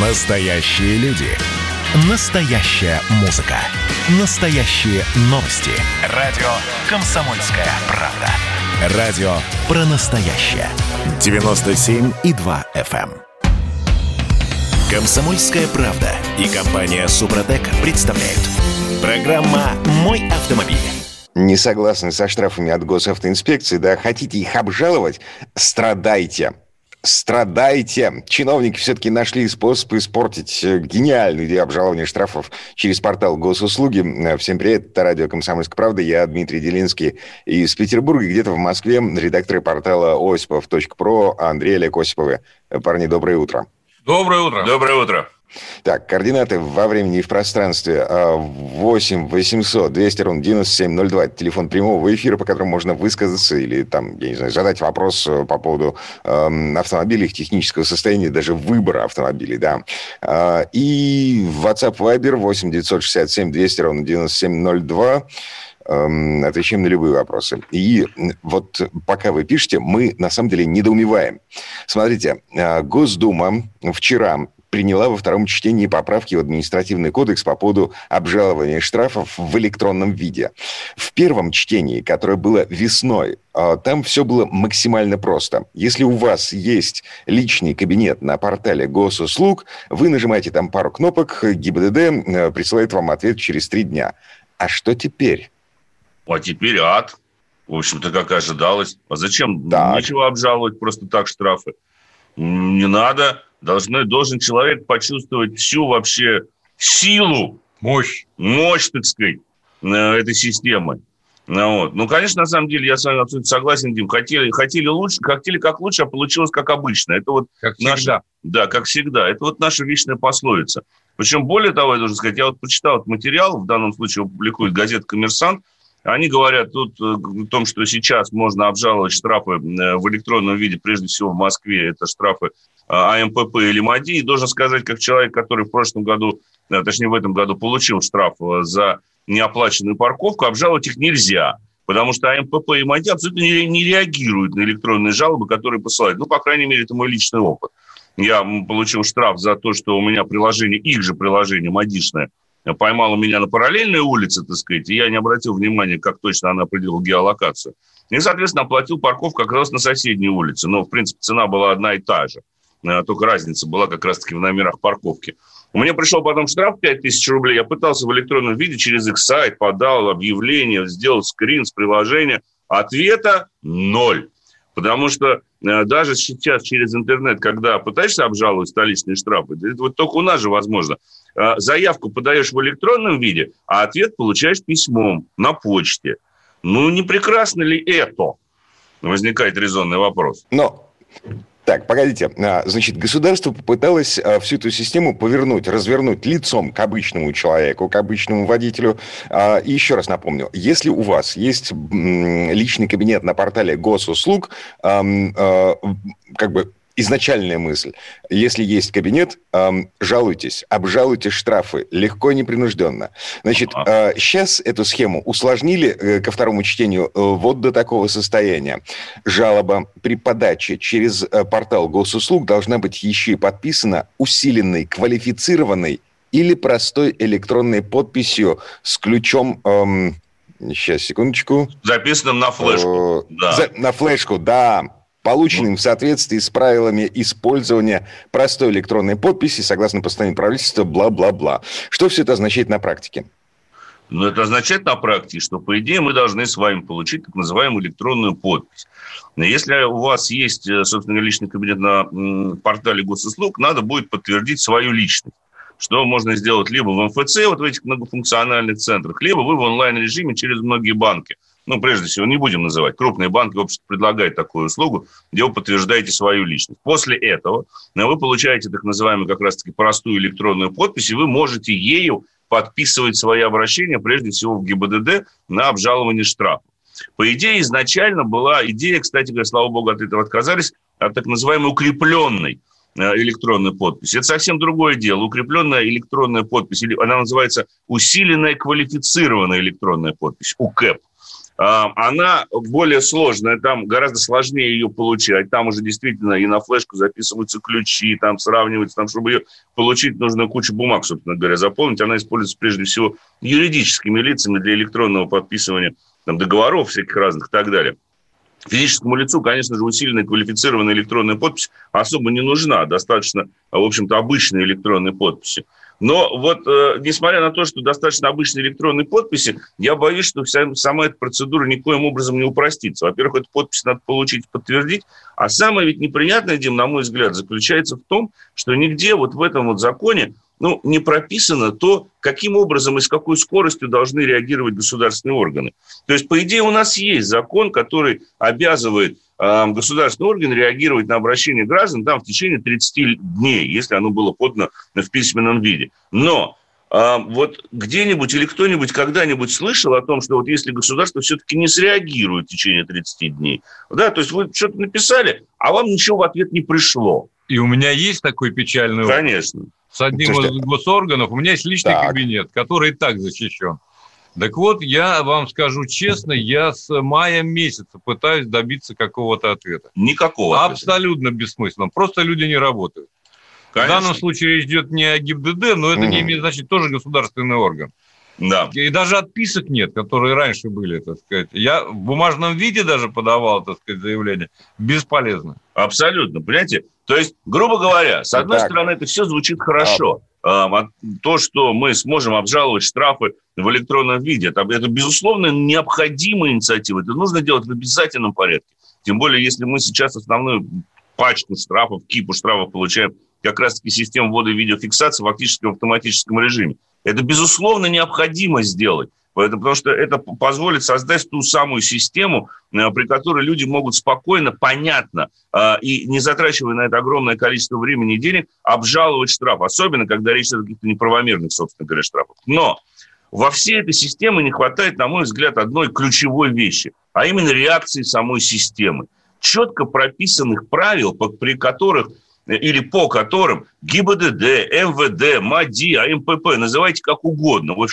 Настоящие люди. Настоящая музыка. Настоящие новости. Радио «Комсомольская правда». Радио про настоящее. 97,2 FM. эм. «Комсомольская правда» и компания «Супротек» представляют. Программа «Мой автомобиль». Не согласны со штрафами от госавтоинспекции, да, хотите их обжаловать? Страдайте страдайте. Чиновники все-таки нашли способ испортить э, гениальную идею обжалования штрафов через портал госуслуги. Э, всем привет, это радио «Комсомольская правда». Я Дмитрий Делинский из Петербурга. Где-то в Москве редакторы портала осипов.про Андрей Олег Осиповы. Э, парни, доброе утро. Доброе утро. Доброе утро. Так, координаты во времени и в пространстве 8 800 200 ровно 9702. Это телефон прямого эфира, по которому можно высказаться или там, я не знаю, задать вопрос э, по поводу э, автомобилей, их технического состояния, даже выбора автомобилей, да. Э, и WhatsApp Viber 8 967 200 ровно 9702 эм, отвечаем на любые вопросы. И вот пока вы пишете, мы на самом деле недоумеваем. Смотрите, э, Госдума вчера приняла во втором чтении поправки в административный кодекс по поводу обжалования штрафов в электронном виде. В первом чтении, которое было весной, а, там все было максимально просто. Если у вас есть личный кабинет на портале госуслуг, вы нажимаете там пару кнопок, ГИБДД э, присылает вам ответ через три дня. А что теперь? А теперь ад. В общем-то, как ожидалось. А зачем? Так. Нечего обжаловать просто так штрафы. Не надо должны, должен человек почувствовать всю вообще силу, мощь, мощь, так сказать, э, этой системы. Ну, вот. ну, конечно, на самом деле, я с вами абсолютно согласен, Дим. Хотели, хотели лучше, хотели как лучше, а получилось как обычно. Это вот как наша, всегда. Да, как всегда. Это вот наша вечная пословица. Причем, более того, я должен сказать, я вот прочитал этот материал, в данном случае публикует газета «Коммерсант», они говорят тут э, о том, что сейчас можно обжаловать штрафы э, в электронном виде, прежде всего в Москве, это штрафы АМПП или МАДИ. И должен сказать, как человек, который в прошлом году, э, точнее в этом году получил штраф за неоплаченную парковку, обжаловать их нельзя. Потому что АМПП и МАДИ абсолютно не, не реагируют на электронные жалобы, которые посылают. Ну, по крайней мере, это мой личный опыт. Я получил штраф за то, что у меня приложение, их же приложение МАДИшное, поймала меня на параллельной улице, так сказать, и я не обратил внимания, как точно она определила геолокацию. И, соответственно, оплатил парковку как раз на соседней улице. Но, в принципе, цена была одна и та же. Э, только разница была как раз-таки в номерах парковки. У меня пришел потом штраф 5000 рублей. Я пытался в электронном виде через их сайт, подал объявление, сделал скрин с приложения. Ответа ноль. Потому что э, даже сейчас через интернет, когда пытаешься обжаловать столичные штрафы, вот только у нас же возможно. Э, заявку подаешь в электронном виде, а ответ получаешь письмом на почте. Ну, не прекрасно ли это? Возникает резонный вопрос. Но так, погодите. А, значит, государство попыталось а, всю эту систему повернуть, развернуть лицом к обычному человеку, к обычному водителю. А, и еще раз напомню, если у вас есть личный кабинет на портале госуслуг, как бы изначальная мысль. Если есть кабинет, эм, жалуйтесь, обжалуйте штрафы легко и непринужденно. Значит, э, сейчас эту схему усложнили э, ко второму чтению э, вот до такого состояния. Жалоба при подаче через э, портал госуслуг должна быть еще и подписана усиленной, квалифицированной или простой электронной подписью с ключом... Эм, Сейчас, секундочку. Записанным на флешку. Э, да. За, на флешку, да полученным в соответствии с правилами использования простой электронной подписи согласно постановлению правительства, бла-бла-бла. Что все это означает на практике? Ну, это означает на практике, что, по идее, мы должны с вами получить так называемую электронную подпись. Если у вас есть, э, собственно, личный кабинет на портале госуслуг, надо будет подтвердить свою личность что можно сделать либо в МФЦ, вот в этих многофункциональных центрах, либо вы в онлайн-режиме через многие банки – ну, прежде всего, не будем называть, крупные банки, общество предлагает такую услугу, где вы подтверждаете свою личность. После этого э, вы получаете так называемую как раз-таки простую электронную подпись, и вы можете ею подписывать свои обращения, прежде всего в ГИБДД, на обжалование штрафа. По идее, изначально была идея, кстати говоря, слава богу, от этого отказались, от так называемой укрепленной э, электронной подписи. Это совсем другое дело. Укрепленная электронная подпись, она называется усиленная квалифицированная электронная подпись, УКЭП. Она более сложная, там гораздо сложнее ее получать. Там уже действительно и на флешку записываются ключи, там сравниваются, там, чтобы ее получить, нужно кучу бумаг, собственно говоря, заполнить. Она используется прежде всего юридическими лицами для электронного подписывания там, договоров всяких разных и так далее. Физическому лицу, конечно же, усиленная квалифицированная электронная подпись особо не нужна. Достаточно, в общем-то, обычной электронной подписи. Но вот, э, несмотря на то, что достаточно обычной электронной подписи, я боюсь, что вся, сама эта процедура никоим образом не упростится. Во-первых, эту подпись надо получить, подтвердить. А самое ведь неприятное, Дим, на мой взгляд, заключается в том, что нигде вот в этом вот законе ну, не прописано то, каким образом и с какой скоростью должны реагировать государственные органы. То есть, по идее, у нас есть закон, который обязывает э, государственный орган реагировать на обращение граждан там, в течение 30 дней, если оно было подано в письменном виде. Но а, вот где-нибудь или кто-нибудь когда-нибудь слышал о том, что вот если государство все-таки не среагирует в течение 30 дней, да, то есть вы что-то написали, а вам ничего в ответ не пришло. И у меня есть такой печальный опыт. Конечно с одним из госорганов. У меня есть личный так. кабинет, который и так защищен. Так вот, я вам скажу честно, я с мая месяца пытаюсь добиться какого-то ответа. Никакого ответа. Абсолютно бессмысленно. Просто люди не работают. Конечно. В данном случае речь идет не о ГИБДД, но это mm не имеет значения, тоже государственный орган. Да. И даже отписок нет, которые раньше были, так сказать. Я в бумажном виде даже подавал, так сказать, заявление. Бесполезно. Абсолютно, понимаете? То есть, грубо говоря, с одной так. стороны, это все звучит хорошо. А, то, что мы сможем обжаловать штрафы в электронном виде, это, это безусловно, необходимая инициатива. Это нужно делать в обязательном порядке. Тем более, если мы сейчас основную пачку штрафов, кипу штрафов получаем как раз-таки систему ввода видеофиксации фактически в автоматическом режиме. Это, безусловно, необходимо сделать. Поэтому, потому что это позволит создать ту самую систему, э, при которой люди могут спокойно, понятно э, и не затрачивая на это огромное количество времени и денег, обжаловать штраф. Особенно, когда речь идет о каких-то неправомерных, собственно говоря, штрафах. Но во всей этой системе не хватает, на мой взгляд, одной ключевой вещи, а именно реакции самой системы. Четко прописанных правил, при которых или по которым ГИБДД, МВД, МАДИ, АМПП, называйте как угодно. Вот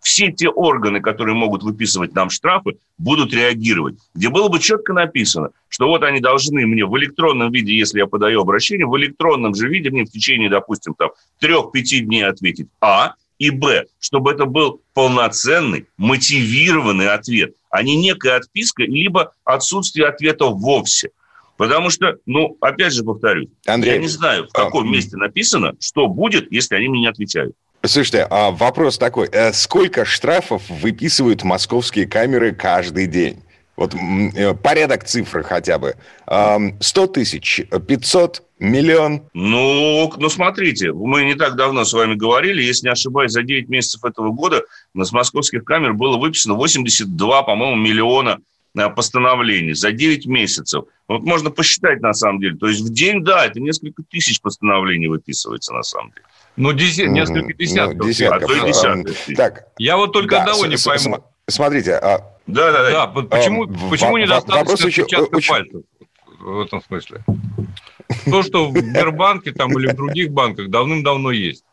все, те органы, которые могут выписывать нам штрафы, будут реагировать. Где было бы четко написано, что вот они должны мне в электронном виде, если я подаю обращение, в электронном же виде мне в течение, допустим, там, трех-пяти дней ответить А, и Б, чтобы это был полноценный, мотивированный ответ, а не некая отписка, либо отсутствие ответа вовсе – Потому что, ну, опять же повторюсь, Андрей, я не знаю, в каком а... месте написано, что будет, если они мне не отвечают. Слушайте, а вопрос такой. Э, сколько штрафов выписывают московские камеры каждый день? Вот э, порядок цифры хотя бы. 100 тысяч, 500, миллион? Ну, ну, смотрите, мы не так давно с вами говорили, если не ошибаюсь, за 9 месяцев этого года у нас московских камер было выписано 82, по-моему, миллиона постановлений за 9 месяцев. Вот можно посчитать на самом деле. То есть в день, да, это несколько тысяч постановлений выписывается на самом деле. Ну, деся... несколько ну, десятков. Ну, десятков. А то и десятков. Так, Я вот только да, одного не пойму. Смотрите. А... Да, да, да. да почему, а, почему недостаточно отпечатка очень... пальцев в этом смысле? То, что в Сбербанке там или в других банках давным-давно есть.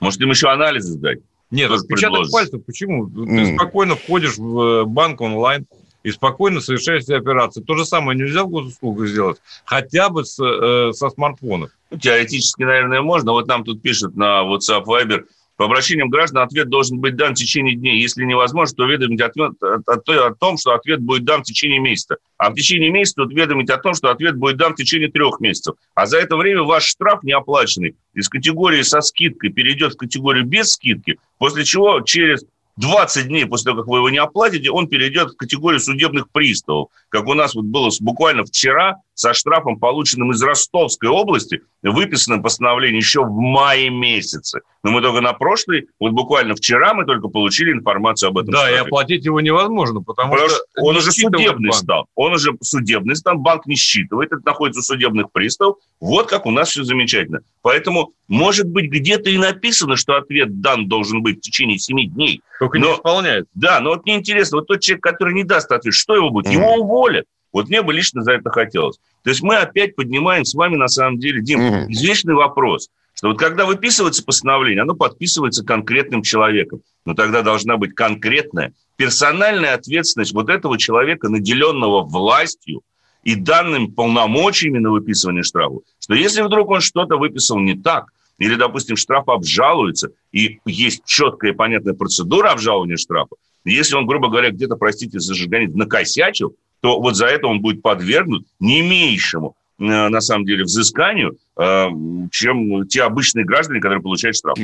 Может, им еще анализы сдать? Нет, отпечаток пальцев, почему? Ты спокойно входишь в э, банк онлайн, и спокойно совершать все операции. То же самое нельзя в госуслугах сделать, хотя бы с, э, со смартфонов. Ну, теоретически, наверное, можно. Вот нам тут пишут на WhatsApp, Viber, по обращениям граждан ответ должен быть дан в течение дней. Если невозможно, то уведомить ответ, о, о том, что ответ будет дан в течение месяца. А в течение месяца уведомить о том, что ответ будет дан в течение трех месяцев. А за это время ваш штраф неоплаченный из категории со скидкой перейдет в категорию без скидки, после чего через 20 дней после того, как вы его не оплатите, он перейдет в категорию судебных приставов. Как у нас вот было буквально вчера со штрафом, полученным из Ростовской области, выписанным постановление еще в мае месяце. Но мы только на прошлый, вот буквально вчера мы только получили информацию об этом. Да, штрафе. и оплатить его невозможно, потому, потому что, он уже судебный банк. стал. Он уже судебный стал, банк не считывает, это находится у судебных приставов. Вот как у нас все замечательно. Поэтому, может быть, где-то и написано, что ответ дан должен быть в течение 7 дней. Только но, не исполняет. Да, но вот мне интересно, вот тот человек, который не даст ответ, что его будет? Mm. Его уволят. Вот мне бы лично за это хотелось. То есть мы опять поднимаем с вами, на самом деле, Дим, извечный вопрос, что вот когда выписывается постановление, оно подписывается конкретным человеком. Но тогда должна быть конкретная, персональная ответственность вот этого человека, наделенного властью и данными полномочиями на выписывание штрафа, что если вдруг он что-то выписал не так, или, допустим, штраф обжалуется, и есть четкая и понятная процедура обжалования штрафа, если он, грубо говоря, где-то, простите, зажигание накосячил, то вот за это он будет подвергнут не имеющему э, на самом деле взысканию, э, чем те обычные граждане, которые получают штраф.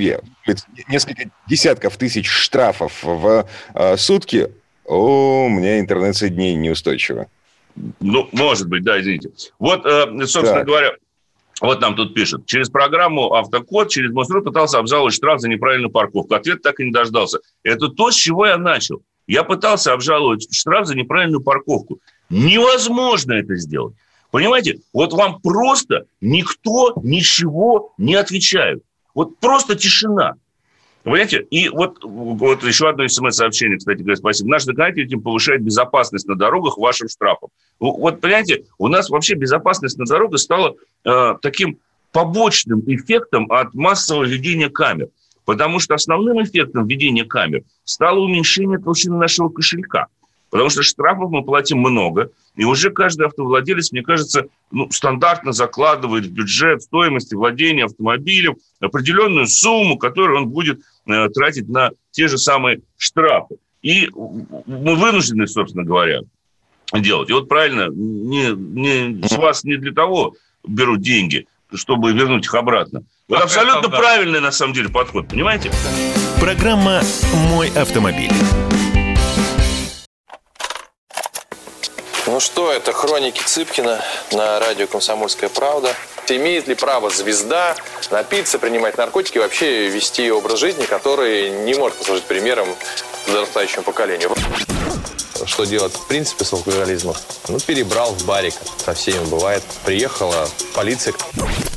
Несколько десятков тысяч штрафов в э, сутки. О, у меня интернет-соединение неустойчиво. Ну, может быть, да, извините. Вот, собственно так. говоря, вот нам тут пишут. Через программу «Автокод» через Мосруд пытался обжаловать штраф за неправильную парковку. Ответ так и не дождался. Это то, с чего я начал. Я пытался обжаловать штраф за неправильную парковку. Невозможно это сделать. Понимаете, вот вам просто никто ничего не отвечает. Вот просто тишина. Понимаете? И вот, вот еще одно смс-сообщение, кстати говоря, спасибо. Наш законодатель этим повышает безопасность на дорогах вашим штрафом. Вот, понимаете, у нас вообще безопасность на дорогах стала э, таким побочным эффектом от массового введения камер. Потому что основным эффектом введения камер стало уменьшение толщины нашего кошелька. Потому что штрафов мы платим много, и уже каждый автовладелец, мне кажется, ну, стандартно закладывает в бюджет стоимости владения автомобилем определенную сумму, которую он будет э, тратить на те же самые штрафы. И мы вынуждены, собственно говоря, делать. И вот правильно, не, не, с вас не для того берут деньги, чтобы вернуть их обратно. Вот абсолютно правильный, на самом деле, подход, понимаете? Программа «Мой автомобиль». Ну что, это хроники Цыпкина на радио «Комсомольская правда». Имеет ли право звезда напиться, принимать наркотики и вообще вести образ жизни, который не может послужить примером подрастающему поколению? Что делать в принципе с алкоголизмом? Ну, перебрал в барик. Со всеми бывает. Приехала полиция.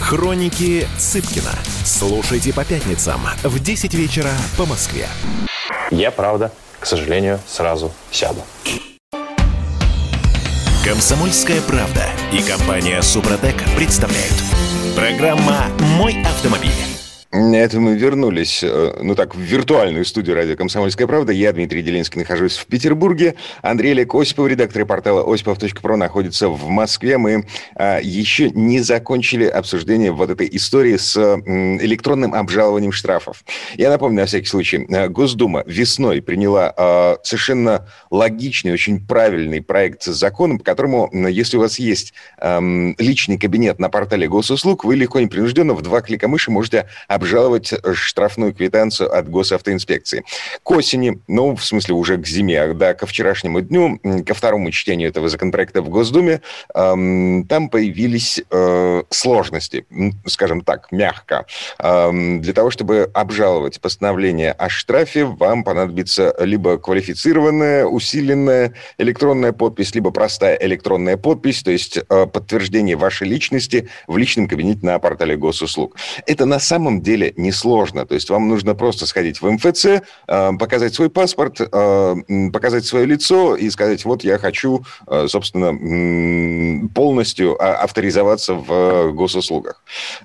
Хроники Цыпкина. Слушайте по пятницам в 10 вечера по Москве. Я, правда, к сожалению, сразу сяду. Комсомольская правда и компания Супротек представляют. Программа «Мой автомобиль». Это мы вернулись, э, ну так, в виртуальную студию радио «Комсомольская правда». Я, Дмитрий Делинский, нахожусь в Петербурге. Андрей Олег Осипов, редактор портала осипов.про, находится в Москве. Мы а, еще не закончили обсуждение вот этой истории с электронным обжалованием штрафов. Я напомню, на всякий случай, э, Госдума весной приняла а, совершенно логичный, очень правильный проект закона, по которому, если у вас есть а, личный кабинет на портале госуслуг, вы легко и непринужденно в два клика мыши можете обжаловать штрафную квитанцию от госавтоинспекции. К осени, ну, в смысле уже к зиме, да, ко вчерашнему дню, ко второму чтению этого законопроекта в Госдуме, эм, там появились э, сложности, скажем так, мягко. Эм, для того, чтобы обжаловать постановление о штрафе, вам понадобится либо квалифицированная, усиленная электронная подпись, либо простая электронная подпись, то есть э, подтверждение вашей личности в личном кабинете на портале госуслуг. Это на самом деле несложно. То есть вам нужно просто сходить в МФЦ, э, показать свой паспорт, э, показать свое лицо и сказать, вот я хочу, э, собственно, полностью а, авторизоваться в госуслугах.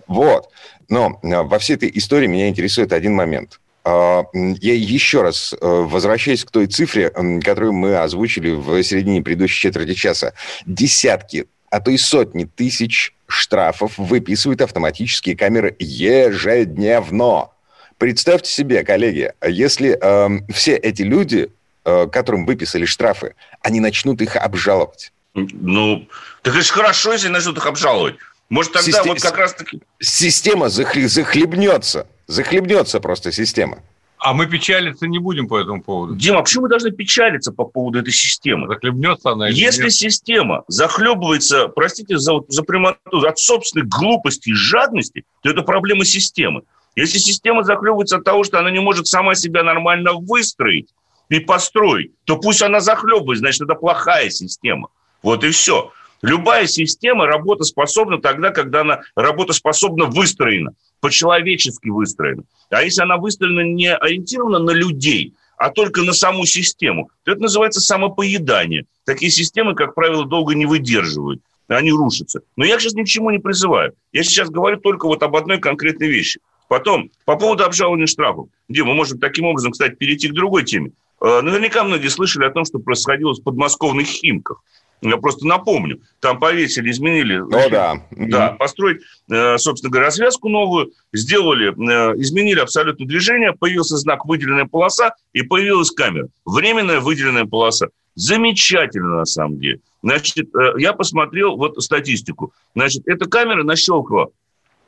Вот. Но во всей этой истории меня интересует один момент. Я еще раз возвращаюсь к той цифре, которую мы озвучили в середине предыдущей четверти часа. Десятки, а то и сотни тысяч штрафов выписывают автоматические камеры ежедневно. Представьте себе, коллеги, если э, все эти люди, э, которым выписали штрафы, они начнут их обжаловать. Ну, так это же хорошо, если начнут их обжаловать. Может, тогда Систем... вот как раз-таки... Система захлебнется. Захлебнется просто система. А мы печалиться не будем по этому поводу. Дима, а почему мы должны печалиться по поводу этой системы? Захлебнется она или Если нет? система захлебывается, простите за, за прямоту, от собственной глупости и жадности, то это проблема системы. Если система захлебывается от того, что она не может сама себя нормально выстроить и построить, то пусть она захлебывается, значит, это плохая система. Вот и все. Любая система работоспособна тогда, когда она работоспособно выстроена, по-человечески выстроена. А если она выстроена не ориентирована на людей, а только на саму систему, то это называется самопоедание. Такие системы, как правило, долго не выдерживают. Они рушатся. Но я сейчас ни к чему не призываю. Я сейчас говорю только вот об одной конкретной вещи. Потом, по поводу обжалования штрафов. Где мы можем таким образом, кстати, перейти к другой теме. Э, наверняка многие слышали о том, что происходило в подмосковных Химках. Я просто напомню, там повесили, изменили. О, да. Да, построить, э, собственно говоря, развязку новую, сделали, э, изменили абсолютно движение, появился знак «выделенная полоса» и появилась камера. Временная выделенная полоса. Замечательно, на самом деле. Значит, э, я посмотрел вот статистику. Значит, эта камера нащелкала,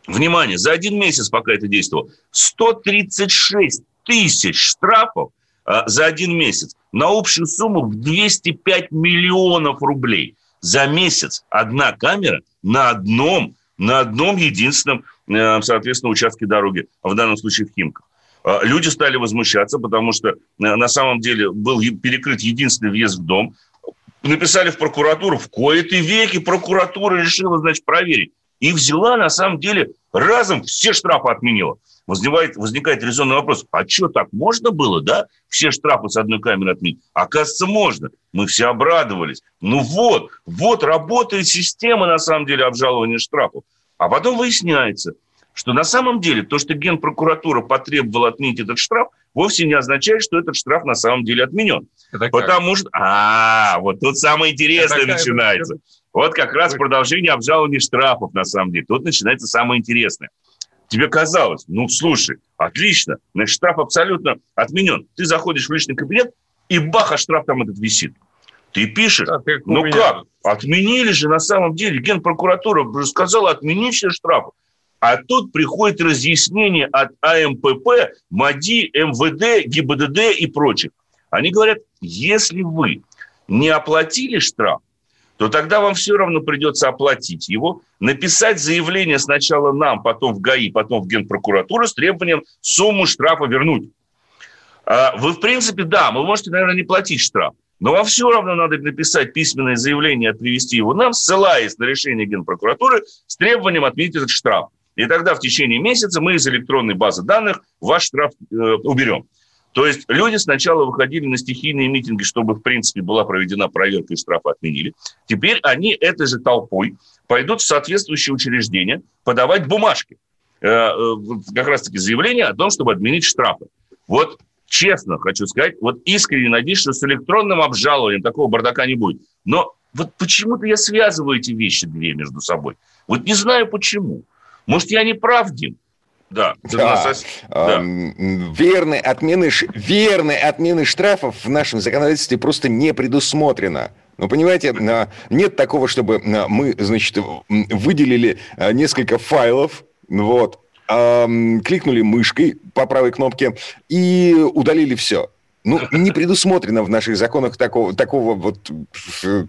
внимание, за один месяц, пока это действовало, 136 тысяч штрафов за один месяц на общую сумму в 205 миллионов рублей. За месяц одна камера на одном, на одном единственном, э, соответственно, участке дороги, в данном случае в Химках. А, люди стали возмущаться, потому что э, на самом деле был перекрыт единственный въезд в дом. Написали в прокуратуру, в кои-то веки прокуратура решила, значит, проверить. И взяла, на самом деле, разом все штрафы отменила возникает, возникает резонный вопрос, а что так можно было, да, все штрафы с одной камеры отменить? Оказывается, можно. Мы все обрадовались. Ну вот, вот работает система, на самом деле, обжалования штрафов. А потом выясняется, что на самом деле то, что Генпрокуратура потребовала отменить этот штраф, вовсе не означает, что этот штраф на самом деле отменен. Это Потому как? что... А, вот тут самое интересное Это начинается. Вот как раз продолжение обжалования штрафов, на самом деле. Тут начинается самое интересное тебе казалось, ну, слушай, отлично, значит, штраф абсолютно отменен. Ты заходишь в личный кабинет, и бах, а штраф там этот висит. Ты пишешь, а, ну меня... как, отменили же на самом деле, Генпрокуратура сказала отменить все штрафы. А тут приходит разъяснение от АМПП, МАДИ, МВД, ГИБДД и прочих. Они говорят, если вы не оплатили штраф, то тогда вам все равно придется оплатить его, написать заявление сначала нам, потом в ГАИ, потом в Генпрокуратуру с требованием сумму штрафа вернуть. А вы, в принципе, да, вы можете, наверное, не платить штраф, но вам все равно надо написать письменное заявление, привести его нам, ссылаясь на решение Генпрокуратуры с требованием отменить этот штраф. И тогда в течение месяца мы из электронной базы данных ваш штраф э, уберем. То есть люди сначала выходили на стихийные митинги, чтобы, в принципе, была проведена проверка и штрафы отменили. Теперь они этой же толпой пойдут в соответствующие учреждения подавать бумажки. Э, э, как раз-таки заявление о том, чтобы отменить штрафы. Вот честно хочу сказать, вот искренне надеюсь, что с электронным обжалованием такого бардака не будет. Но вот почему-то я связываю эти вещи две между собой. Вот не знаю почему. Может, я не прав, Дим? Да. да. Нас... да. Верной, отмены, верной отмены штрафов в нашем законодательстве просто не предусмотрено. Ну, понимаете, нет такого, чтобы мы, значит, выделили а, несколько файлов, вот, кликнули мышкой по правой кнопке и удалили все. Ну, не предусмотрено в наших законах такого, такого вот, ну,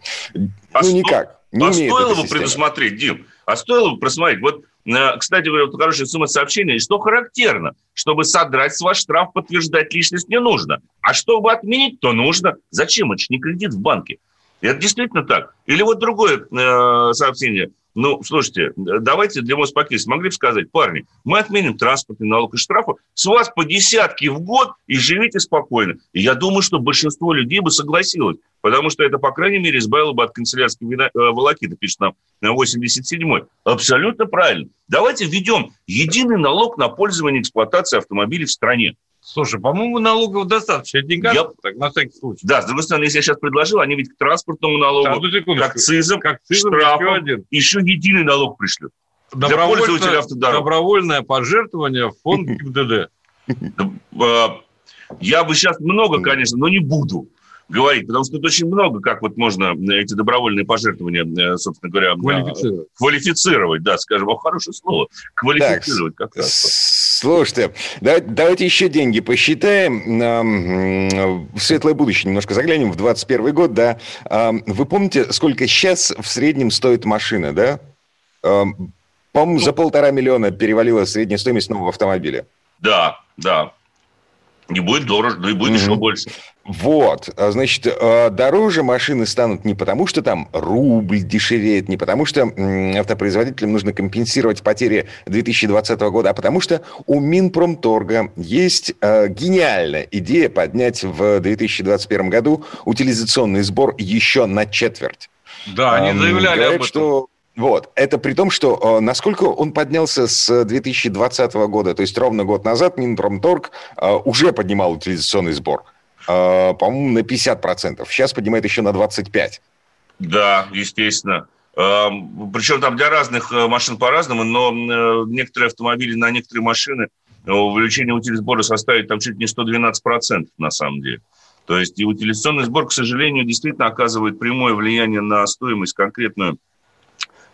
а никак. Не а стоило бы предусмотреть, Дим, а стоило бы просмотреть. Вот Э, кстати говоря, вот хорошее смс-сообщение, что характерно, чтобы содрать с вас штраф, подтверждать личность не нужно. А чтобы отменить, то нужно. Зачем? Это же не кредит в банке. Это действительно так. Или вот другое э, сообщение. Ну, слушайте, давайте для Моспокис могли бы сказать, парни, мы отменим транспортный налог и штрафы, с вас по десятке в год и живите спокойно. И я думаю, что большинство людей бы согласилось, потому что это, по крайней мере, избавило бы от канцелярской э, волокиты, пишет нам на 87-й. Абсолютно правильно. Давайте введем единый налог на пользование эксплуатацией автомобилей в стране. Слушай, по-моему, налогов достаточно. Это не я... так, на всякий случай. Да, с другой стороны, если я сейчас предложил, они ведь к транспортному налогу, к акцизам, к акцизам штрафам, еще, один. еще единый налог пришлют. Добровольное, добровольное пожертвование в фонд ГИБДД. А, я бы сейчас много, конечно, но не буду говорить, потому что тут очень много, как вот можно эти добровольные пожертвования, э, собственно говоря, квалифицировать, квалифицировать да, скажем, о, хорошее слово, квалифицировать так, как раз. Слушайте, давайте, давайте еще деньги посчитаем. В светлое будущее немножко заглянем, в 21 год, да. Вы помните, сколько сейчас в среднем стоит машина, да? По-моему, за полтора миллиона перевалила средняя стоимость нового автомобиля. Да, да. Не будет дороже, да и будет mm-hmm. еще больше. Вот, а, значит, а, дороже машины станут не потому, что там рубль дешевеет, не потому, что автопроизводителям нужно компенсировать потери 2020 года, а потому что у Минпромторга есть э, гениальная идея поднять в 2021 году утилизационный сбор еще на четверть. Да, они заявляли Говорят, об этом. Что вот. Это при том, что насколько он поднялся с 2020 года, то есть ровно год назад Минпромторг уже поднимал утилизационный сбор. Э, по-моему, на 50%. Сейчас поднимает еще на 25%. Да, естественно. Эм, Причем там для разных э, машин по-разному, но э, некоторые автомобили на некоторые машины увеличение утилизбора составит там чуть не 112% на самом деле. То есть и утилизационный сбор, к сожалению, действительно оказывает прямое влияние на стоимость конкретную,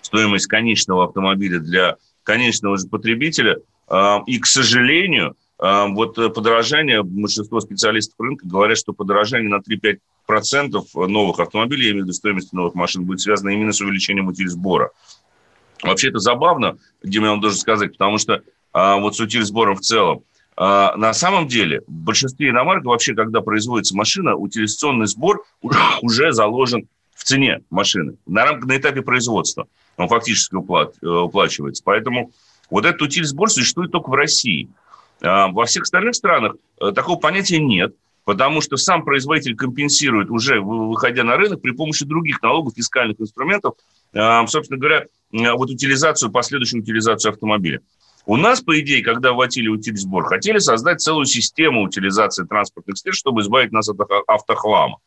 стоимость конечного автомобиля для конечного же потребителя. Эм, и, к сожалению, вот э, подорожание, большинство специалистов рынка говорят, что подорожание на 3-5% новых автомобилей, я имею в виду стоимости новых машин, будет связано именно с увеличением утильсбора. Вообще это забавно, Дима, я вам должен сказать, потому что а, вот с утильсбором в целом, на самом деле, в большинстве иномарок вообще, когда производится машина, утилизационный сбор уже заложен в цене машины на, рам- на этапе производства. Он фактически э, уплачивается. Поэтому вот этот утильсбор существует только в России – во всех остальных странах э, такого понятия нет, потому что сам производитель компенсирует уже, выходя на рынок, при помощи других налогов, фискальных инструментов, а, собственно говоря, вот утилизацию, последующую утилизацию автомобиля. У нас, по идее, когда вводили утилизбор, хотели создать целую систему утилизации транспортных средств, чтобы избавить нас от автохлама.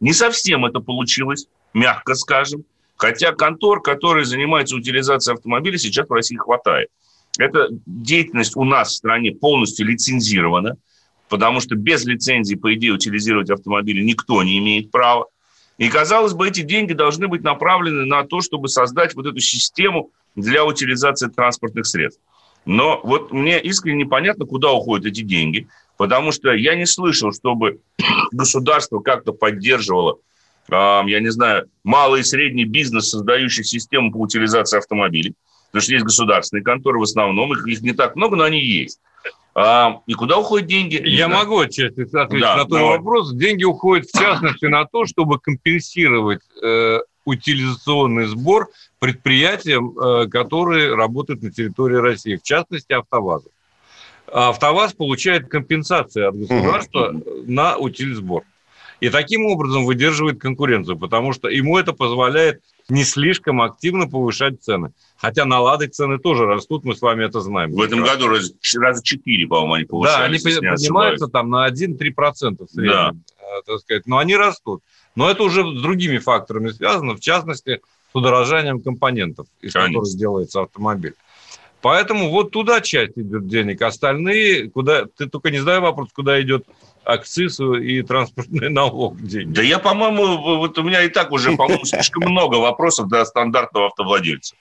Не совсем это получилось, мягко скажем. Хотя контор, который занимается утилизацией автомобиля, сейчас в России хватает. Эта деятельность у нас в стране полностью лицензирована, потому что без лицензии, по идее, утилизировать автомобили никто не имеет права. И, казалось бы, эти деньги должны быть направлены на то, чтобы создать вот эту систему для утилизации транспортных средств. Но вот мне искренне непонятно, куда уходят эти деньги, потому что я не слышал, чтобы государство как-то поддерживало, я не знаю, малый и средний бизнес, создающий систему по утилизации автомобилей. Потому что есть государственные конторы в основном, их, их не так много, но они есть. А, и куда уходят деньги? Я знаю. могу ответить да, на твой вопрос. Деньги уходят в частности на то, чтобы компенсировать э, утилизационный сбор предприятиям, э, которые работают на территории России, в частности АвтоВАЗу. АвтоВАЗ получает компенсации от государства угу. на утилизбор. И таким образом выдерживает конкуренцию, потому что ему это позволяет не слишком активно повышать цены. Хотя на «Лады» цены тоже растут, мы с вами это знаем. В этом году раз, раза 4, по-моему, они повышались. Да, они поднимаются там на 1-3% в среднем, да. Э, так сказать, но они растут. Но это уже с другими факторами связано, в частности, с удорожанием компонентов, из Конечно. которых делается автомобиль. Поэтому вот туда часть идет денег, остальные, куда, ты только не задай вопрос, куда идет акциз и транспортный налог деньги. Да я, по-моему, вот у меня и так уже, по-моему, слишком много вопросов для стандартного автовладельца.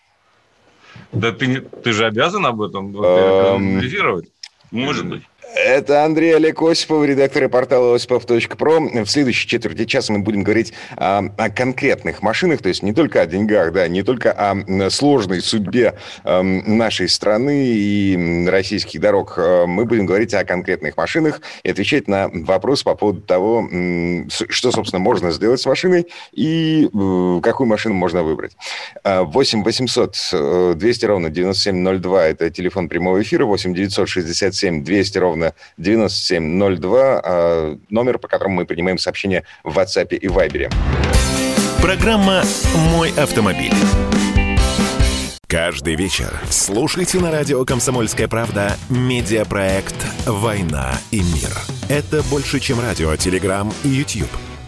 Да ты, ты же обязан об этом анализировать. Может быть. Это Андрей Олег Осипов, редактор портала осипов.про. В следующей четверти часа мы будем говорить о, о конкретных машинах, то есть не только о деньгах, да, не только о сложной судьбе э, нашей страны и российских дорог. Э, мы будем говорить о конкретных машинах и отвечать на вопрос по поводу того, что, собственно, можно сделать с машиной и э, какую машину можно выбрать. 8 800 200 ровно 9702 – это телефон прямого эфира, 8 967 200 ровно телефона 9702, а, номер, по которому мы принимаем сообщения в WhatsApp и Viber. Программа «Мой автомобиль». Каждый вечер слушайте на радио «Комсомольская правда» медиапроект «Война и мир». Это больше, чем радио, телеграм и YouTube.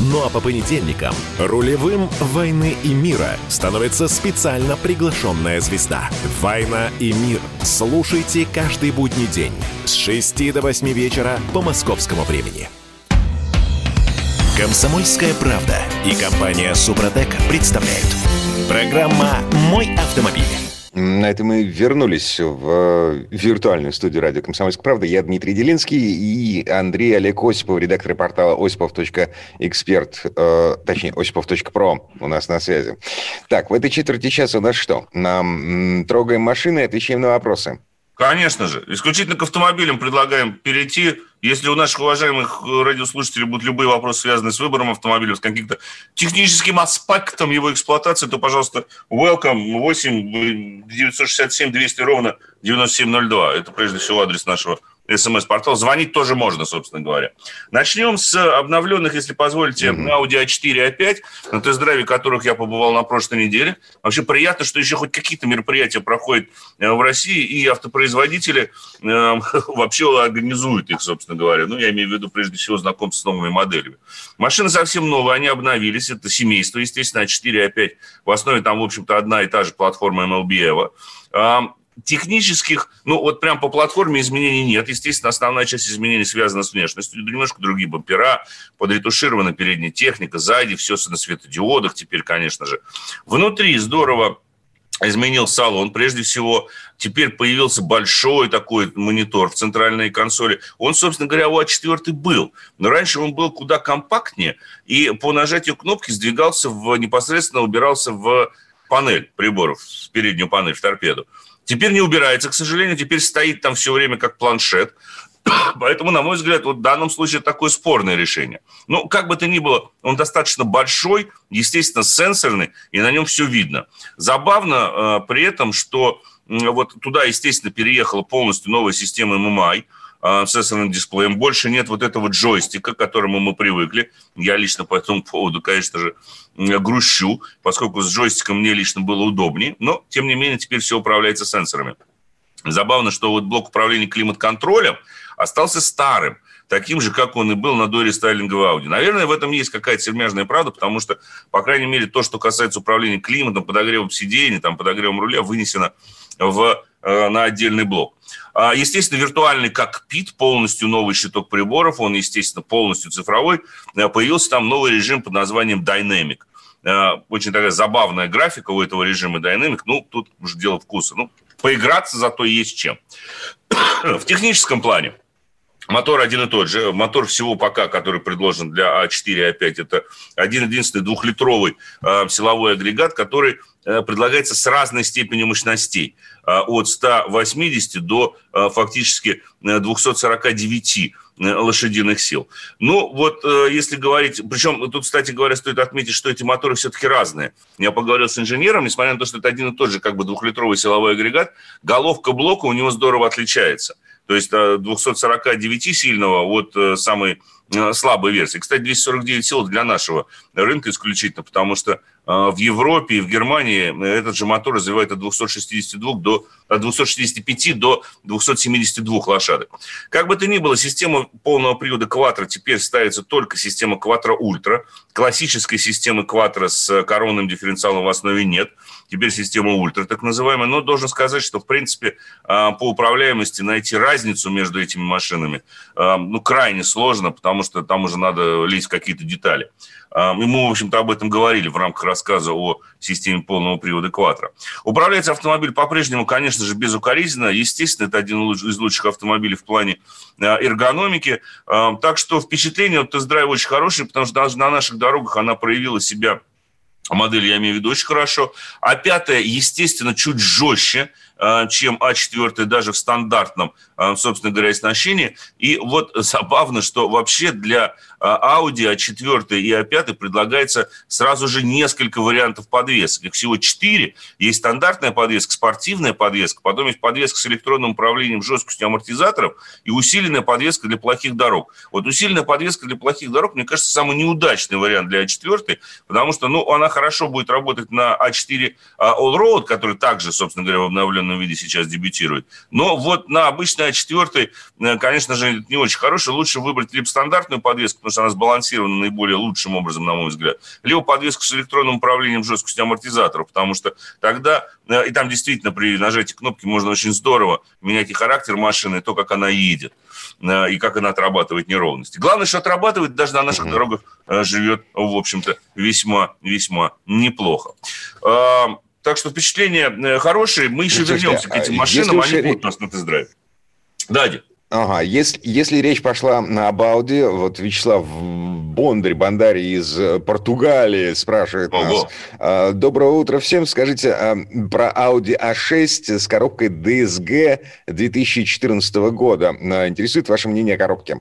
Ну а по понедельникам рулевым «Войны и мира» становится специально приглашенная звезда. «Война и мир». Слушайте каждый будний день с 6 до 8 вечера по московскому времени. Комсомольская правда и компания «Супротек» представляют. Программа «Мой автомобиль». На этом мы вернулись в э, виртуальную студию радио «Комсомольская правда». Я Дмитрий Делинский и Андрей Олег Осипов, редактор портала осипов.эксперт, э, точнее, осипов.про у нас на связи. Так, в этой четверти часа у нас что? Нам трогаем машины и отвечаем на вопросы. Конечно же. Исключительно к автомобилям предлагаем перейти. Если у наших уважаемых радиослушателей будут любые вопросы, связанные с выбором автомобиля, с каким-то техническим аспектом его эксплуатации, то, пожалуйста, welcome 8 967 200 ровно 9702. Это, прежде всего, адрес нашего смс-портал. Звонить тоже можно, собственно говоря. Начнем с обновленных, если позволите, mm-hmm. Audi A4 и A5, на тест-драйве которых я побывал на прошлой неделе. Вообще приятно, что еще хоть какие-то мероприятия проходят э, в России, и автопроизводители э, вообще организуют их, собственно говоря. Ну, я имею в виду, прежде всего, знакомство с новыми моделями. Машины совсем новые, они обновились. Это семейство, естественно, A4 и A5. В основе там, в общем-то, одна и та же платформа MLB Evo технических, ну вот прям по платформе изменений нет. Естественно, основная часть изменений связана с внешностью. Немножко другие бампера, подретуширована передняя техника, сзади все на светодиодах теперь, конечно же. Внутри здорово изменил салон. Прежде всего, теперь появился большой такой монитор в центральной консоли. Он, собственно говоря, у А4 был. Но раньше он был куда компактнее, и по нажатию кнопки сдвигался в, непосредственно убирался в панель приборов, в переднюю панель, в торпеду. Теперь не убирается, к сожалению, теперь стоит там все время как планшет. Поэтому, на мой взгляд, вот в данном случае такое спорное решение. Ну, как бы то ни было, он достаточно большой, естественно, сенсорный, и на нем все видно. Забавно э, при этом, что э, вот туда, естественно, переехала полностью новая система MMI – а, сенсорным дисплеем. Больше нет вот этого джойстика, к которому мы привыкли. Я лично по этому поводу, конечно же, грущу, поскольку с джойстиком мне лично было удобнее. Но, тем не менее, теперь все управляется сенсорами. Забавно, что вот блок управления климат-контролем остался старым таким же, как он и был на дорестайлинговой Audi. Наверное, в этом есть какая-то сермяжная правда, потому что, по крайней мере, то, что касается управления климатом, подогревом сидений, там, подогревом руля, вынесено в, на отдельный блок. А, естественно, виртуальный кокпит, полностью новый щиток приборов, он, естественно, полностью цифровой. Э, появился там новый режим под названием Dynamic. Э, очень такая забавная графика у этого режима Dynamic. Ну, тут уже дело вкуса. Ну, поиграться зато есть чем. В техническом плане Мотор один и тот же. Мотор всего пока, который предложен для А4 А5, это один-единственный двухлитровый э, силовой агрегат, который э, предлагается с разной степенью мощностей. Э, от 180 до э, фактически 249 э, лошадиных сил. Ну, вот если говорить... Причем тут, кстати говоря, стоит отметить, что эти моторы все-таки разные. Я поговорил с инженером, несмотря на то, что это один и тот же как бы двухлитровый силовой агрегат, головка блока у него здорово отличается. То есть 249-сильного от самой слабой версии. Кстати, 249 сил для нашего рынка исключительно, потому что в Европе и в Германии этот же мотор развивает от 262 до, от 265 до 272 лошадок. Как бы то ни было, система полного привода Quattro теперь ставится только система Quattro Ultra. Классической системы Quattro с коронным дифференциалом в основе нет. Теперь система Ultra, так называемая. Но должен сказать, что, в принципе, а, по управляемости найти разницу между этими машинами а, ну, крайне сложно, потому что там уже надо лезть какие-то детали. И мы, в общем-то, об этом говорили в рамках рассказа о системе полного привода Quattro. Управляется автомобиль по-прежнему, конечно же, безукоризненно. Естественно, это один из лучших автомобилей в плане а, эргономики. А, так что впечатление от тест-драйва очень хорошее, потому что даже на наших дорогах она проявила себя модель, я имею в виду, очень хорошо. А пятая, естественно, чуть жестче, чем А4 даже в стандартном, собственно говоря, оснащении. И вот забавно, что вообще для Audi А4 и А5 предлагается сразу же несколько вариантов подвесок. Их всего четыре. Есть стандартная подвеска, спортивная подвеска, потом есть подвеска с электронным управлением жесткостью амортизаторов и усиленная подвеска для плохих дорог. Вот усиленная подвеска для плохих дорог, мне кажется, самый неудачный вариант для А4, потому что ну, она хорошо будет работать на А4 All-Road, который также, собственно говоря, в обновленном виде сейчас дебютирует. Но вот на обычной А4, э, конечно же, не очень хороший. Лучше выбрать либо стандартную подвеску, потому что она сбалансирована наиболее лучшим образом, на мой взгляд, либо подвеску с электронным управлением жесткостью амортизаторов, потому что тогда, э, и там действительно при нажатии кнопки можно очень здорово менять и характер машины, и то, как она едет, э, и как она отрабатывает неровности. Главное, что отрабатывает даже на наших дорогах живет, в общем-то, весьма-весьма неплохо. Так что впечатления хорошие. Мы еще Слушайте, вернемся к этим а машинам, они будут у нас на тест-драйве. Да, Дим. Ага, если, если речь пошла об Ауди, вот Вячеслав Бондарь, Бондарь из э, Португалии спрашивает Ого. нас. А, Доброе утро всем. Скажите а, про Audi A6 с коробкой DSG 2014 года. А, интересует ваше мнение о коробке.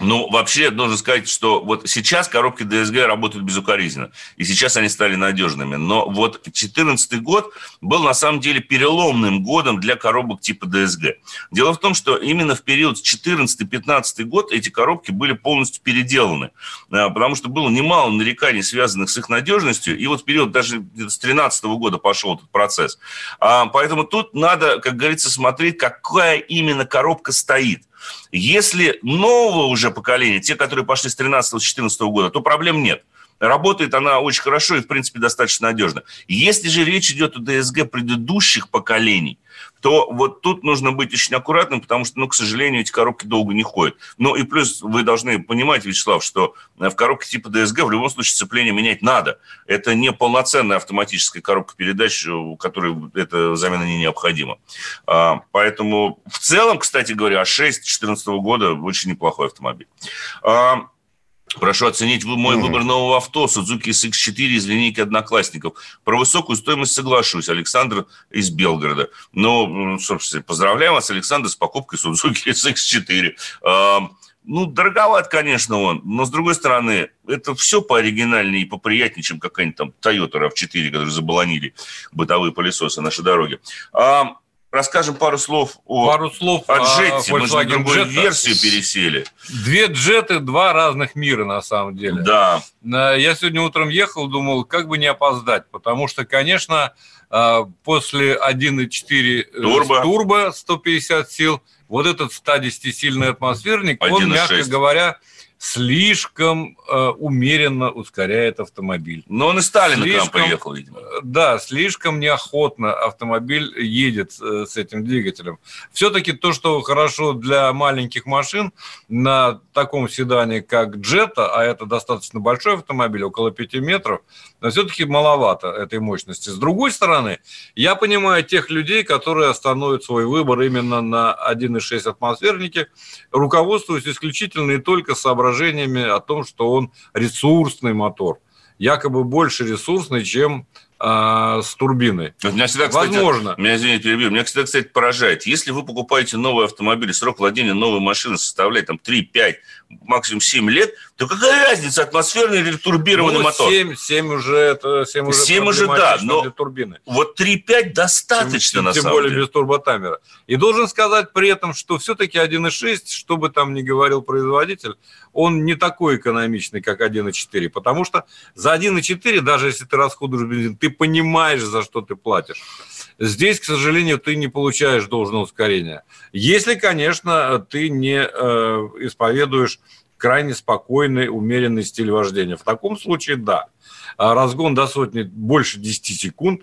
Ну, вообще, должен сказать, что вот сейчас коробки DSG работают безукоризненно, и сейчас они стали надежными. Но вот 2014 год был на самом деле переломным годом для коробок типа DSG. Дело в том, что именно в период 14-15 год эти коробки были полностью переделаны, а, потому что было немало нареканий, связанных с их надежностью, и вот в период даже с 2013 года пошел этот процесс. А, поэтому тут надо, как говорится, смотреть, какая именно коробка стоит. Если нового уже поколения, те, которые пошли с 13-14 года, то проблем нет. Работает она очень хорошо и, в принципе, достаточно надежно. Если же речь идет о ДСГ предыдущих поколений, то вот тут нужно быть очень аккуратным, потому что, ну, к сожалению, эти коробки долго не ходят. Ну и плюс вы должны понимать, Вячеслав, что в коробке типа ДСГ в любом случае сцепление менять надо. Это не полноценная автоматическая коробка передач, у которой эта замена не необходима. А, поэтому в целом, кстати говоря, А6 2014 года очень неплохой автомобиль. А, Прошу оценить мой выбор нового авто Suzuki SX4 из линейки одноклассников. Про высокую стоимость соглашусь. Александр из Белгорода. Ну, собственно, поздравляем вас, Александр, с покупкой Suzuki SX4. Ну, дороговат, конечно, он, но, с другой стороны, это все пооригинальнее и поприятнее, чем какая-нибудь там Toyota RAV4, которые забаланили бытовые пылесосы на нашей дороге расскажем пару слов о, пару слов о джете. Мы же другую Jetta. версию пересели. Две джеты, два разных мира, на самом деле. Да. Я сегодня утром ехал, думал, как бы не опоздать, потому что, конечно, а, после 1.4 э, турбо, турбо 150 сил, вот этот 110-сильный атмосферник, он, мягко говоря, слишком э, умеренно ускоряет автомобиль. Но он и Сталин слишком, к нам приехал, видимо. Да, слишком неохотно автомобиль едет э, с этим двигателем. Все-таки то, что хорошо для маленьких машин на таком седане, как Джета, а это достаточно большой автомобиль, около 5 метров, но все-таки маловато этой мощности. С другой стороны, я понимаю тех людей, которые остановят свой выбор именно на 1,6 атмосфернике, руководствуясь исключительно и только соображениями соображениями о том, что он ресурсный мотор, якобы больше ресурсный, чем а, с турбиной. Меня всегда, кстати, Возможно. Меня, извините, перебью. Меня всегда, кстати, поражает. Если вы покупаете новый автомобиль, срок владения новой машины составляет там 3-5, максимум 7 лет, то какая разница, атмосферный или турбированный ну, мотор? 7, 7 уже, это 7 уже, 7 уже да, но для турбины. вот 3-5 достаточно, тем, на тем самом более деле. без турботаймера. И должен сказать при этом, что все-таки 1.6, что бы там ни говорил производитель, он не такой экономичный, как 1.4, потому что за 1.4, даже если ты расходуешь бензин, ты понимаешь, за что ты платишь. Здесь, к сожалению, ты не получаешь должного ускорения. Если, конечно, ты не э, исповедуешь крайне спокойный, умеренный стиль вождения. В таком случае, да. А разгон до сотни больше 10 секунд,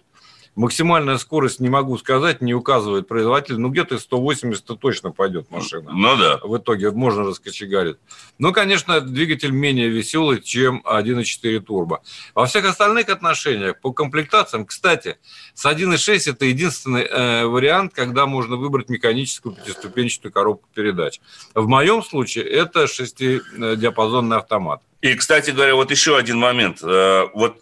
Максимальная скорость, не могу сказать, не указывает производитель. Ну, где-то 180 точно пойдет машина. Ну да. В итоге можно раскочегарить. Ну, конечно, двигатель менее веселый, чем 1.4 турбо. Во всех остальных отношениях, по комплектациям, кстати, с 1.6 это единственный э, вариант, когда можно выбрать механическую пятиступенчатую коробку передач. В моем случае это шестидиапазонный автомат. И, кстати говоря, вот еще один момент. Э, вот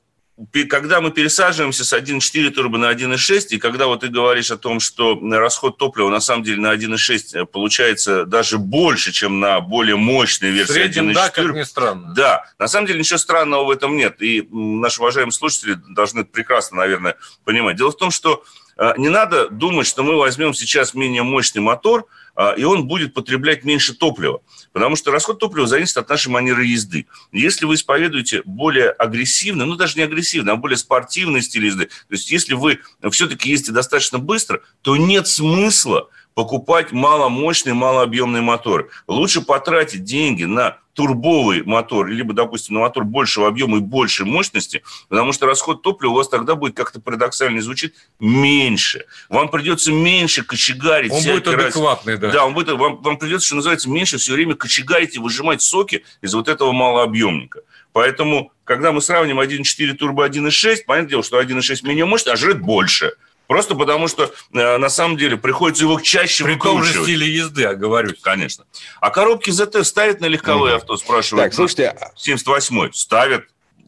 когда мы пересаживаемся с 1.4 турбо на 1.6, и когда вот ты говоришь о том, что расход топлива на самом деле на 1.6 получается даже больше, чем на более мощной версии 1.4. Да, как ни странно. Да, на самом деле ничего странного в этом нет. И наши уважаемые слушатели должны это прекрасно, наверное, понимать. Дело в том, что э, не надо думать, что мы возьмем сейчас менее мощный мотор – и он будет потреблять меньше топлива. Потому что расход топлива зависит от нашей манеры езды. Если вы исповедуете более агрессивный, ну даже не агрессивный, а более спортивный стиль езды, то есть если вы все-таки ездите достаточно быстро, то нет смысла покупать маломощный, малообъемный мотор. Лучше потратить деньги на турбовый мотор, либо, допустим, на мотор большего объема и большей мощности, потому что расход топлива у вас тогда будет, как-то парадоксально звучит, меньше. Вам придется меньше кочегарить. Он будет адекватный, раз. да. Да, он будет, вам, вам придется, что называется, меньше все время кочегарить и выжимать соки из вот этого малообъемника. Поэтому, когда мы сравним 1.4 турбо 1.6, понятное дело, что 1.6 менее мощный, а жрет больше – Просто потому, что э, на самом деле приходится его чаще При том же стиле езды, оговорюсь. Конечно. А коробки ZT ставят на легковые угу. авто, спрашивают. Так, слушайте... 78-й. Ставят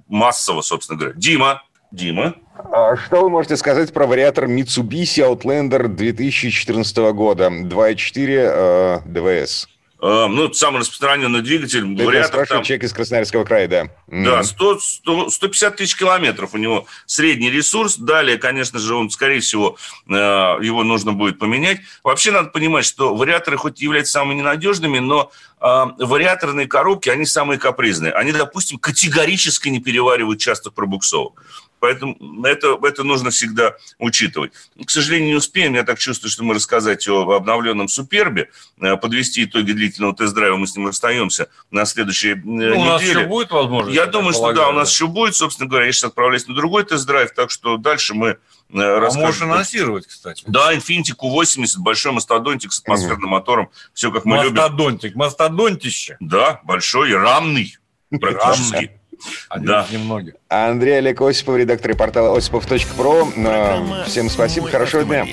массово, собственно говоря. Дима. Дима. А что вы можете сказать про вариатор Mitsubishi Outlander 2014 года? 2.4 э, ДВС. Э, ну, самый распространенный двигатель. Ты вариатор там... человек из Красноярского края, да. Да, 100, 100, 150 тысяч километров у него средний ресурс. Далее, конечно же, он, скорее всего, э, его нужно будет поменять. Вообще надо понимать, что вариаторы хоть являются самыми ненадежными, но э, вариаторные коробки, они самые капризные. Они, допустим, категорически не переваривают часто пробуксовок. Поэтому это, это нужно всегда учитывать. К сожалению, не успеем. Я так чувствую, что мы рассказать о обновленном Супербе, э, подвести итоги длительного тест-драйва. Мы с ним расстаемся на следующей э, ну, неделе. У нас еще будет возможность? Я думаю, что да, у нас еще будет. Собственно говоря, я сейчас отправляюсь на другой тест-драйв, так что дальше мы э, а можешь анонсировать, кстати. Да, Infiniti Q80, большой мастодонтик с атмосферным мотором. Все, как мы мастодонтик, любим. Мастодонтик, мастодонтище. Да, большой и рамный практически. Один да. из немногих. Андрей Олег Осипов, редактор портала осипов.про. Всем спасибо, хорошего дня.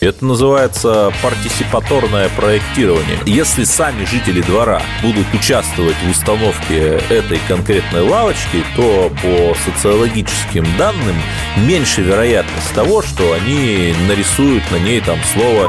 Это называется партисипаторное проектирование. Если сами жители двора будут участвовать в установке этой конкретной лавочки, то по социологическим данным меньше вероятность того, что они нарисуют на ней там слово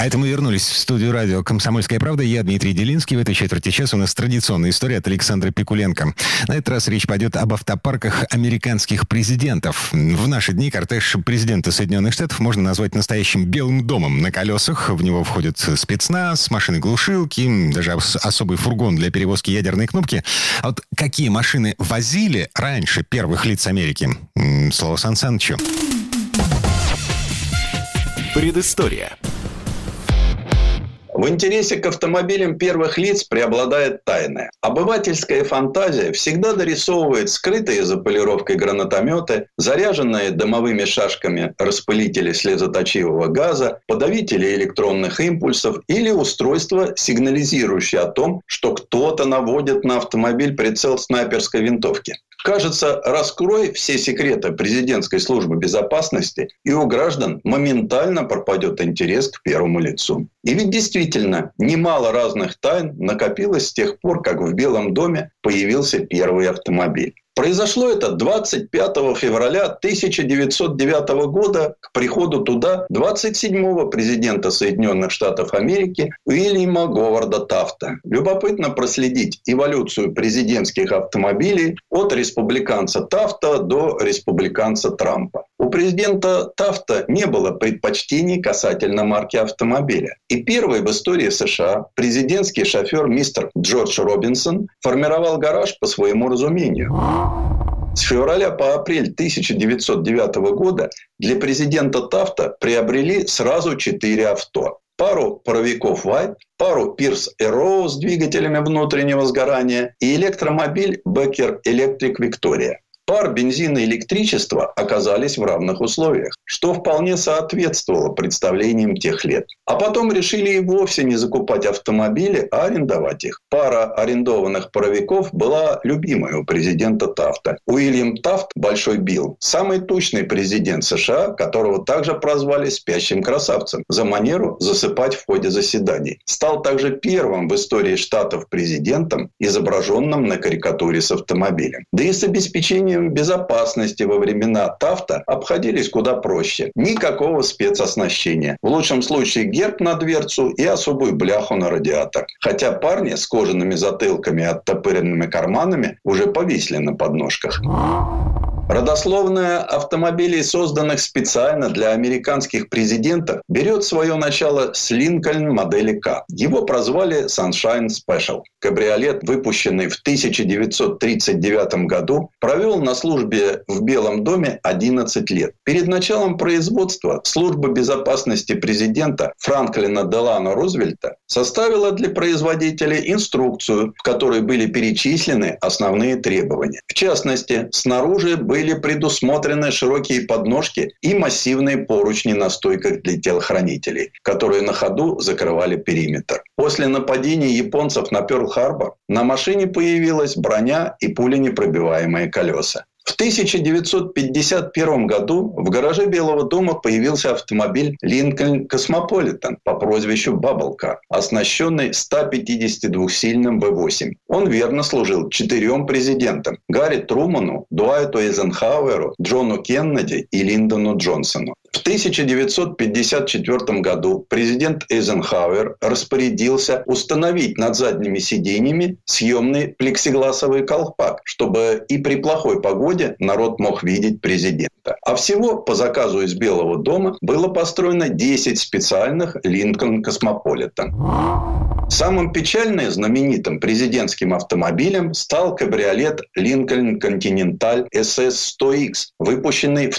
А это мы вернулись в студию радио «Комсомольская правда». Я Дмитрий Делинский. В этой четверти часа у нас традиционная история от Александра Пикуленко. На этот раз речь пойдет об автопарках американских президентов. В наши дни кортеж президента Соединенных Штатов можно назвать настоящим белым домом на колесах. В него входят спецназ, машины-глушилки, даже особый фургон для перевозки ядерной кнопки. А вот какие машины возили раньше первых лиц Америки? Слово Сан Санычу. Предыстория. В интересе к автомобилям первых лиц преобладает тайное. Обывательская фантазия всегда дорисовывает скрытые за полировкой гранатометы, заряженные дымовыми шашками распылители слезоточивого газа, подавители электронных импульсов или устройство, сигнализирующее о том, что кто-то наводит на автомобиль прицел снайперской винтовки. Кажется, раскрой все секреты президентской службы безопасности, и у граждан моментально пропадет интерес к первому лицу. И ведь действительно, немало разных тайн накопилось с тех пор, как в Белом доме появился первый автомобиль. Произошло это 25 февраля 1909 года к приходу туда 27-го президента Соединенных Штатов Америки Уильяма Говарда Тафта. Любопытно проследить эволюцию президентских автомобилей от республиканца Тафта до республиканца Трампа. У президента Тафта не было предпочтений касательно марки автомобиля. И первый в истории США президентский шофер мистер Джордж Робинсон формировал гараж по своему разумению. С февраля по апрель 1909 года для президента Тафта приобрели сразу четыре авто. Пару паровиков White, пару Pierce Arrow с двигателями внутреннего сгорания и электромобиль Becker Electric Victoria. Пар, бензин и электричество оказались в равных условиях, что вполне соответствовало представлениям тех лет. А потом решили и вовсе не закупать автомобили, а арендовать их. Пара арендованных паровиков была любимой у президента Тафта. Уильям Тафт, Большой Билл, самый тучный президент США, которого также прозвали «спящим красавцем» за манеру засыпать в ходе заседаний. Стал также первым в истории штатов президентом, изображенным на карикатуре с автомобилем. Да и с обеспечением безопасности во времена Тафта обходились куда проще. Никакого спецоснащения. В лучшем случае герб на дверцу и особую бляху на радиатор. Хотя парни с кожаными затылками и оттопыренными карманами уже повисли на подножках. Родословная автомобилей, созданных специально для американских президентов, берет свое начало с Линкольн модели К. Его прозвали Sunshine Special. Кабриолет, выпущенный в 1939 году, провел на службе в Белом доме 11 лет. Перед началом производства служба безопасности президента Франклина Делано Рузвельта составила для производителей инструкцию, в которой были перечислены основные требования. В частности, снаружи были предусмотрены широкие подножки и массивные поручни на стойках для телохранителей, которые на ходу закрывали периметр. После нападения японцев на Пёрл-Харбор на машине появилась броня и пуленепробиваемые колеса. В 1951 году в гараже Белого дома появился автомобиль Lincoln Cosmopolitan по прозвищу Баблка, оснащенный 152-сильным V8. Он верно служил четырем президентам – Гарри Труману, Дуайту Эйзенхауэру, Джону Кеннеди и Линдону Джонсону. В 1954 году президент Эйзенхауэр распорядился установить над задними сиденьями съемный плексигласовый колпак, чтобы и при плохой погоде народ мог видеть президента. А всего по заказу из Белого дома было построено 10 специальных Линкольн Космополитен. Самым печальным и знаменитым президентским автомобилем стал кабриолет Lincoln Continental SS-100X, выпущенный в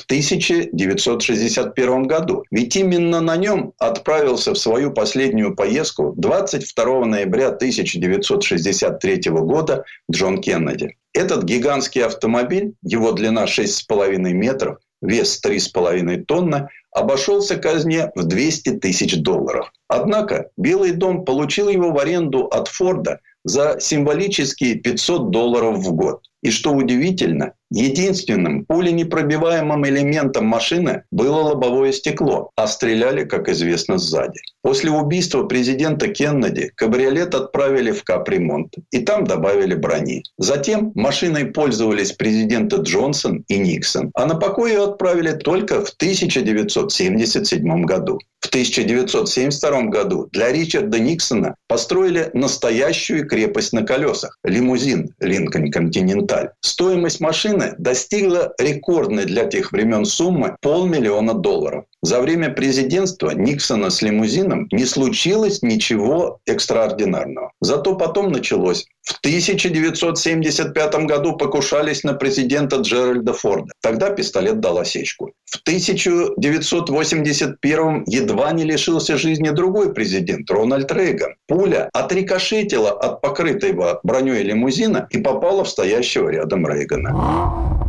1961 году. Ведь именно на нем отправился в свою последнюю поездку 22 ноября 1963 года Джон Кеннеди. Этот гигантский автомобиль, его длина 6,5 метров, вес 3,5 тонны, обошелся казне в 200 тысяч долларов. Однако Белый дом получил его в аренду от Форда за символические 500 долларов в год. И что удивительно, единственным пуленепробиваемым элементом машины было лобовое стекло, а стреляли, как известно, сзади. После убийства президента Кеннеди кабриолет отправили в капремонт, и там добавили брони. Затем машиной пользовались президенты Джонсон и Никсон, а на покой ее отправили только в 1977 году. В 1972 году для Ричарда Никсона построили настоящую крепость на колесах – лимузин Линкольн Континенталь. Стоимость машины достигла рекордной для тех времен суммы – полмиллиона долларов. За время президентства Никсона с лимузином не случилось ничего экстраординарного. Зато потом началось. В 1975 году покушались на президента Джеральда Форда. Тогда пистолет дал осечку. В 1981 едва не лишился жизни другой президент Рональд Рейган. Пуля отрикошетила от покрытого броней лимузина и попала в стоящего рядом Рейгана.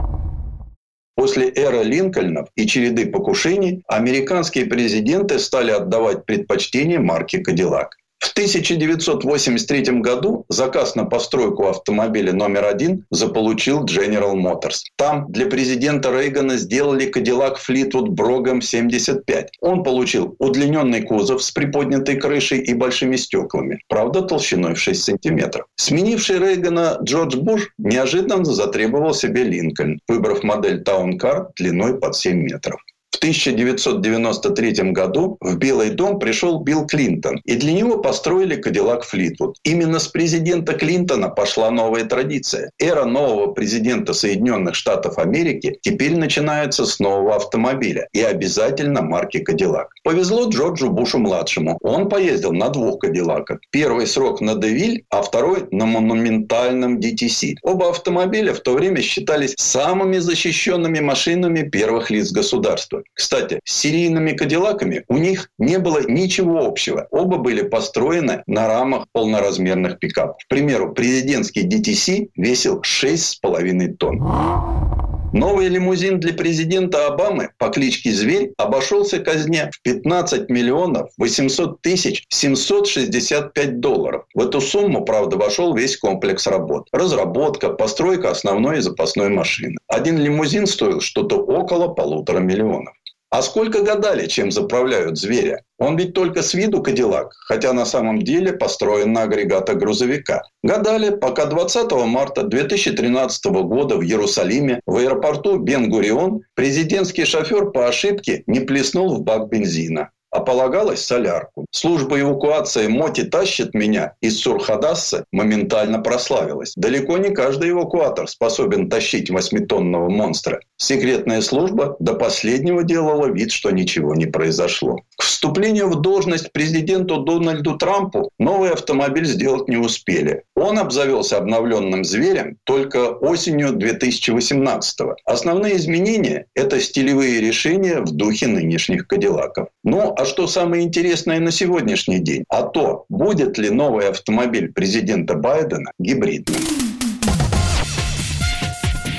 После эры Линкольнов и череды покушений американские президенты стали отдавать предпочтение марке «Кадиллак». В 1983 году заказ на постройку автомобиля номер один заполучил General Motors. Там для президента Рейгана сделали Cadillac Fleetwood Brougham 75. Он получил удлиненный кузов с приподнятой крышей и большими стеклами, правда толщиной в 6 сантиметров. Сменивший Рейгана Джордж Буш неожиданно затребовал себе Линкольн, выбрав модель Car длиной под 7 метров. В 1993 году в Белый дом пришел Билл Клинтон, и для него построили Кадиллак Флитвуд. Именно с президента Клинтона пошла новая традиция. Эра нового президента Соединенных Штатов Америки теперь начинается с нового автомобиля и обязательно марки Кадиллак. Повезло Джорджу Бушу-младшему. Он поездил на двух Кадиллаках. Первый срок на Девиль, а второй на монументальном DTC. Оба автомобиля в то время считались самыми защищенными машинами первых лиц государства. Кстати, с серийными кадиллаками у них не было ничего общего. Оба были построены на рамах полноразмерных пикапов. К примеру, президентский DTC весил 6,5 тонн. Новый лимузин для президента Обамы по кличке Зверь обошелся казне в 15 миллионов 800 тысяч 765 долларов. В эту сумму, правда, вошел весь комплекс работ. Разработка, постройка основной и запасной машины. Один лимузин стоил что-то около полутора миллионов. А сколько гадали, чем заправляют зверя? Он ведь только с виду Кадиллак, хотя на самом деле построен на агрегатах грузовика. Гадали, пока 20 марта 2013 года в Иерусалиме в аэропорту Бен-Гурион президентский шофер по ошибке не плеснул в бак бензина а полагалось солярку. Служба эвакуации Моти тащит меня из Сурхадасса моментально прославилась. Далеко не каждый эвакуатор способен тащить восьмитонного монстра. Секретная служба до последнего делала вид, что ничего не произошло. К вступлению в должность президенту Дональду Трампу новый автомобиль сделать не успели. Он обзавелся обновленным зверем только осенью 2018 -го. Основные изменения – это стилевые решения в духе нынешних кадиллаков. Ну, а что самое интересное на сегодняшний день? А то, будет ли новый автомобиль президента Байдена гибридным.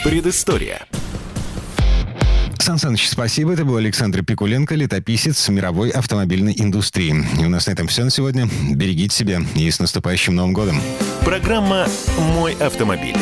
Предыстория. Сан Саныч, спасибо. Это был Александр Пикуленко, летописец мировой автомобильной индустрии. И у нас на этом все на сегодня. Берегите себя и с наступающим Новым годом. Программа «Мой автомобиль».